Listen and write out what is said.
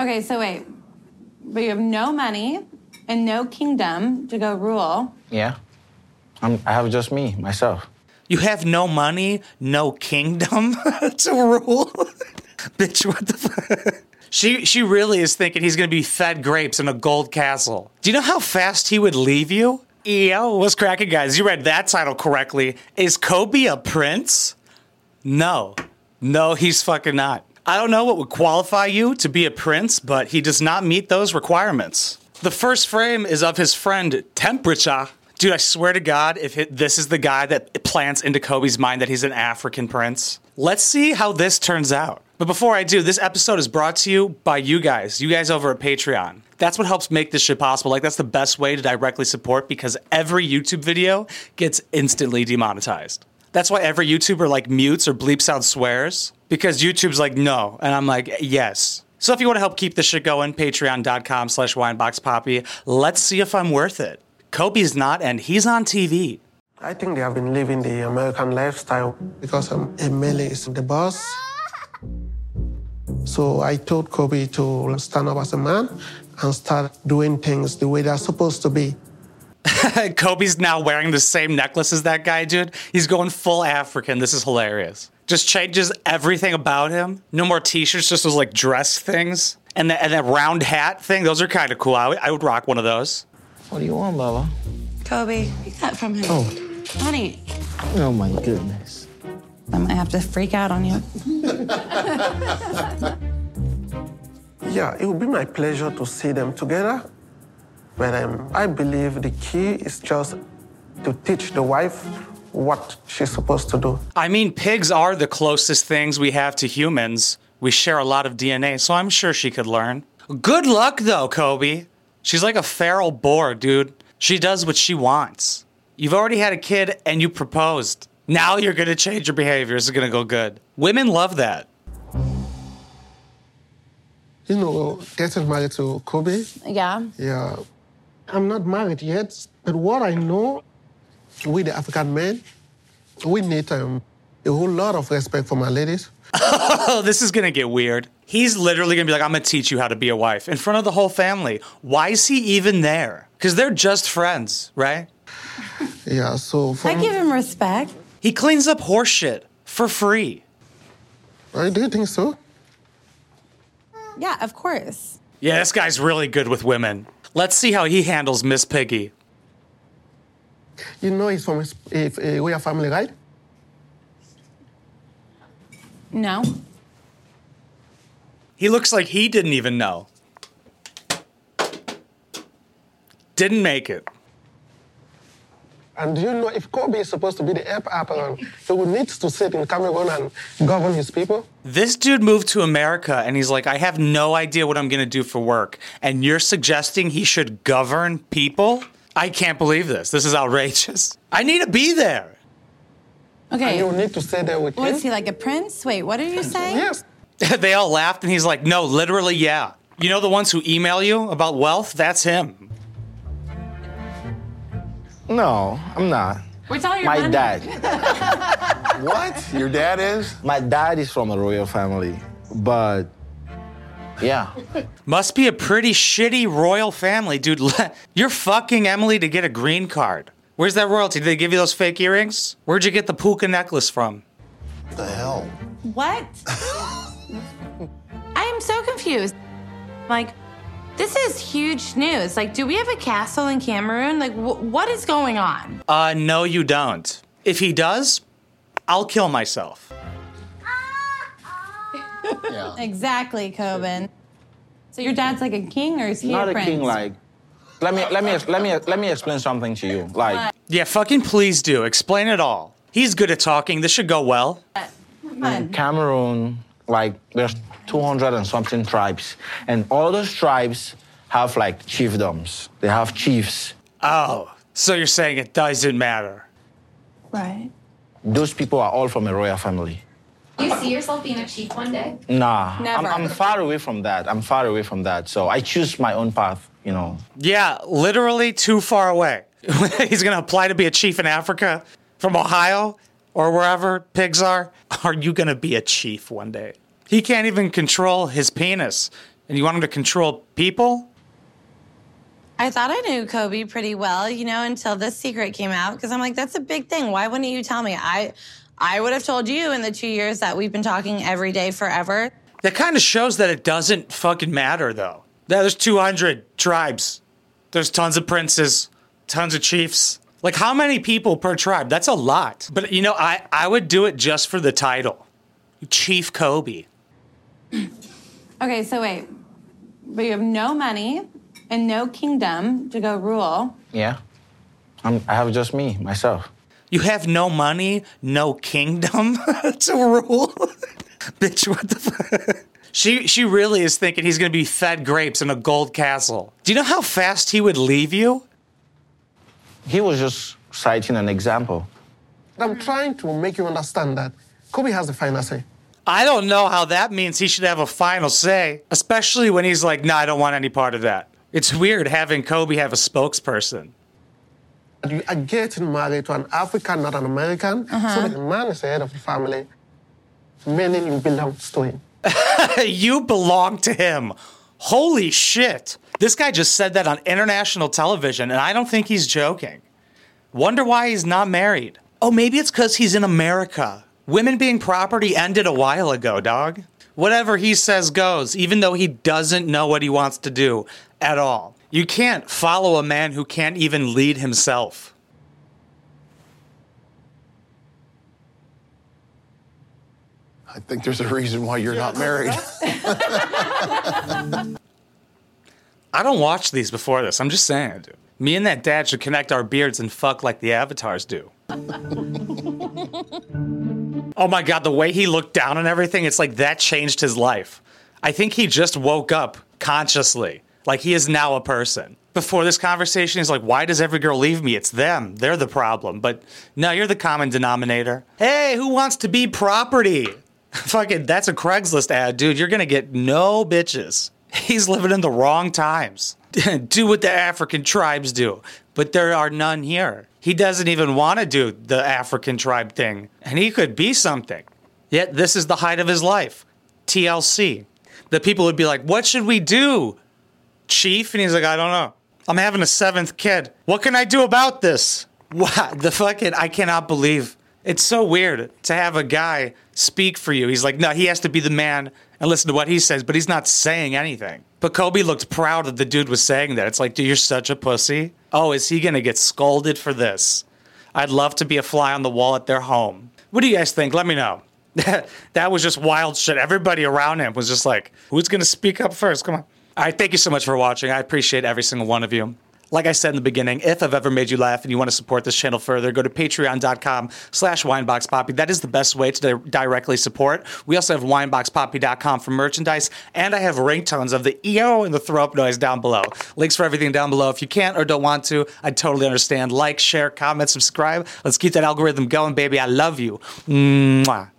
Okay, so wait. But you have no money and no kingdom to go rule. Yeah. I'm, I have just me, myself. You have no money, no kingdom to rule. Bitch, what the fuck? She she really is thinking he's gonna be fed grapes in a gold castle. Do you know how fast he would leave you? Yo, what's cracking, guys? You read that title correctly. Is Kobe a prince? No. No, he's fucking not. I don't know what would qualify you to be a prince, but he does not meet those requirements. The first frame is of his friend Temperature. Dude, I swear to God, if it, this is the guy that plants into Kobe's mind that he's an African prince, let's see how this turns out. But before I do, this episode is brought to you by you guys, you guys over at Patreon. That's what helps make this shit possible. Like, that's the best way to directly support because every YouTube video gets instantly demonetized. That's why every YouTuber like mutes or bleeps out swears because YouTube's like, no. And I'm like, yes. So if you want to help keep this shit going, patreon.com slash wineboxpoppy. Let's see if I'm worth it. Kobe's not, and he's on TV. I think they have been living the American lifestyle because um, Emily is the boss. So I told Kobe to stand up as a man and start doing things the way they're supposed to be. Kobe's now wearing the same necklace as that guy, dude. He's going full African. This is hilarious. Just changes everything about him. No more t-shirts, just those like dress things. And, the, and that round hat thing, those are kind of cool. I would, I would rock one of those. What do you want, Baba? Kobe, you got from him. Oh. Honey, Oh my goodness. I might have to freak out on you. Yeah, it would be my pleasure to see them together. But um, I believe the key is just to teach the wife what she's supposed to do. I mean, pigs are the closest things we have to humans. We share a lot of DNA, so I'm sure she could learn. Good luck, though, Kobe. She's like a feral boar, dude. She does what she wants. You've already had a kid and you proposed. Now you're gonna change your behavior. It's gonna go good. Women love that. You know, getting married to Kobe, Yeah. yeah. I'm not married yet, but what I know, we the African men, we need um, a whole lot of respect for my ladies. Oh, this is gonna get weird. He's literally gonna be like, I'm gonna teach you how to be a wife in front of the whole family. Why is he even there? Because they're just friends, right? Yeah, so for I give him respect. He cleans up horse shit for free. I do think so? Yeah, of course. Yeah, this guy's really good with women. Let's see how he handles Miss Piggy. You know he's from a, a, a royal family, right? No. He looks like he didn't even know. Didn't make it. And do you know if Kobe is supposed to be the heir apparent, he would need to sit in Cameroon and govern his people? This dude moved to America and he's like, I have no idea what I'm gonna do for work. And you're suggesting he should govern people? I can't believe this. This is outrageous. I need to be there. Okay. You need to stay there with him. is he like a prince? Wait, what are you saying? Yes. they all laughed and he's like, No, literally, yeah. You know the ones who email you about wealth? That's him. No, I'm not. Where's all your My money? dad. What? Your dad is? My dad is from a royal family, but yeah. Must be a pretty shitty royal family, dude. You're fucking Emily to get a green card. Where's that royalty? Did they give you those fake earrings? Where'd you get the puka necklace from? What the hell? What? I am so confused. Like, this is huge news. Like, do we have a castle in Cameroon? Like, wh- what is going on? Uh, no, you don't. If he does, I'll kill myself. Yeah. Exactly, Coben. So your dad's like a king, or is he not a a prince? king like. Let me let me let me let me explain something to you. Like Yeah, fucking please do. Explain it all. He's good at talking. This should go well. in Cameroon, like there's 200 and something tribes, and all those tribes have like chiefdoms. They have chiefs. Oh, so you're saying it doesn't matter. Right. Those people are all from a royal family. Do you see yourself being a chief one day? Nah, Never. I'm, I'm far away from that. I'm far away from that. So I choose my own path. You know. Yeah, literally too far away. He's gonna apply to be a chief in Africa from Ohio or wherever pigs are. Are you gonna be a chief one day? He can't even control his penis. And you want him to control people? I thought I knew Kobe pretty well, you know, until this secret came out. Because I'm like, that's a big thing. Why wouldn't you tell me? I, I would have told you in the two years that we've been talking every day forever. That kind of shows that it doesn't fucking matter, though. There's 200 tribes. There's tons of princes, tons of chiefs. Like, how many people per tribe? That's a lot. But, you know, I, I would do it just for the title Chief Kobe. Okay, so wait, but you have no money and no kingdom to go rule. Yeah. I'm, I have just me, myself. You have no money, no kingdom to rule. Bitch, what the fuck? She she really is thinking he's gonna be fed grapes in a gold castle. Do you know how fast he would leave you? He was just citing an example. I'm trying to make you understand that Kobe has the final say. I don't know how that means he should have a final say, especially when he's like, "No, I don't want any part of that." It's weird having Kobe have a spokesperson. And you are getting married to an African, not an American. So uh-huh. the man is the head of the family, meaning you belong to him. you belong to him. Holy shit. This guy just said that on international television, and I don't think he's joking. Wonder why he's not married. Oh, maybe it's because he's in America. Women being property ended a while ago, dog. Whatever he says goes, even though he doesn't know what he wants to do at all. You can't follow a man who can't even lead himself. I think there's a reason why you're not married. I don't watch these before this. I'm just saying, dude. Me and that dad should connect our beards and fuck like the avatars do. oh my god, the way he looked down and everything, it's like that changed his life. I think he just woke up consciously. Like he is now a person. Before this conversation, he's like, why does every girl leave me? It's them. They're the problem. But no, you're the common denominator. Hey, who wants to be property? Fucking, that's a Craigslist ad, dude. You're gonna get no bitches. He's living in the wrong times. do what the African tribes do, but there are none here. He doesn't even want to do the African tribe thing, and he could be something. Yet this is the height of his life. TLC. The people would be like, What should we do, Chief? And he's like, I don't know. I'm having a seventh kid. What can I do about this? What? The fucking, I cannot believe. It's so weird to have a guy speak for you. He's like, no, he has to be the man and listen to what he says, but he's not saying anything. But Kobe looked proud that the dude was saying that. It's like, dude, you're such a pussy. Oh, is he gonna get scolded for this? I'd love to be a fly on the wall at their home. What do you guys think? Let me know. that was just wild shit. Everybody around him was just like, who's gonna speak up first? Come on. All right, thank you so much for watching. I appreciate every single one of you. Like I said in the beginning, if I've ever made you laugh and you want to support this channel further, go to patreon.com slash wineboxpoppy. That is the best way to di- directly support. We also have wineboxpoppy.com for merchandise, and I have ringtones of the EO and the throw up noise down below. Links for everything down below. If you can't or don't want to, I totally understand. Like, share, comment, subscribe. Let's keep that algorithm going, baby. I love you. Mwah.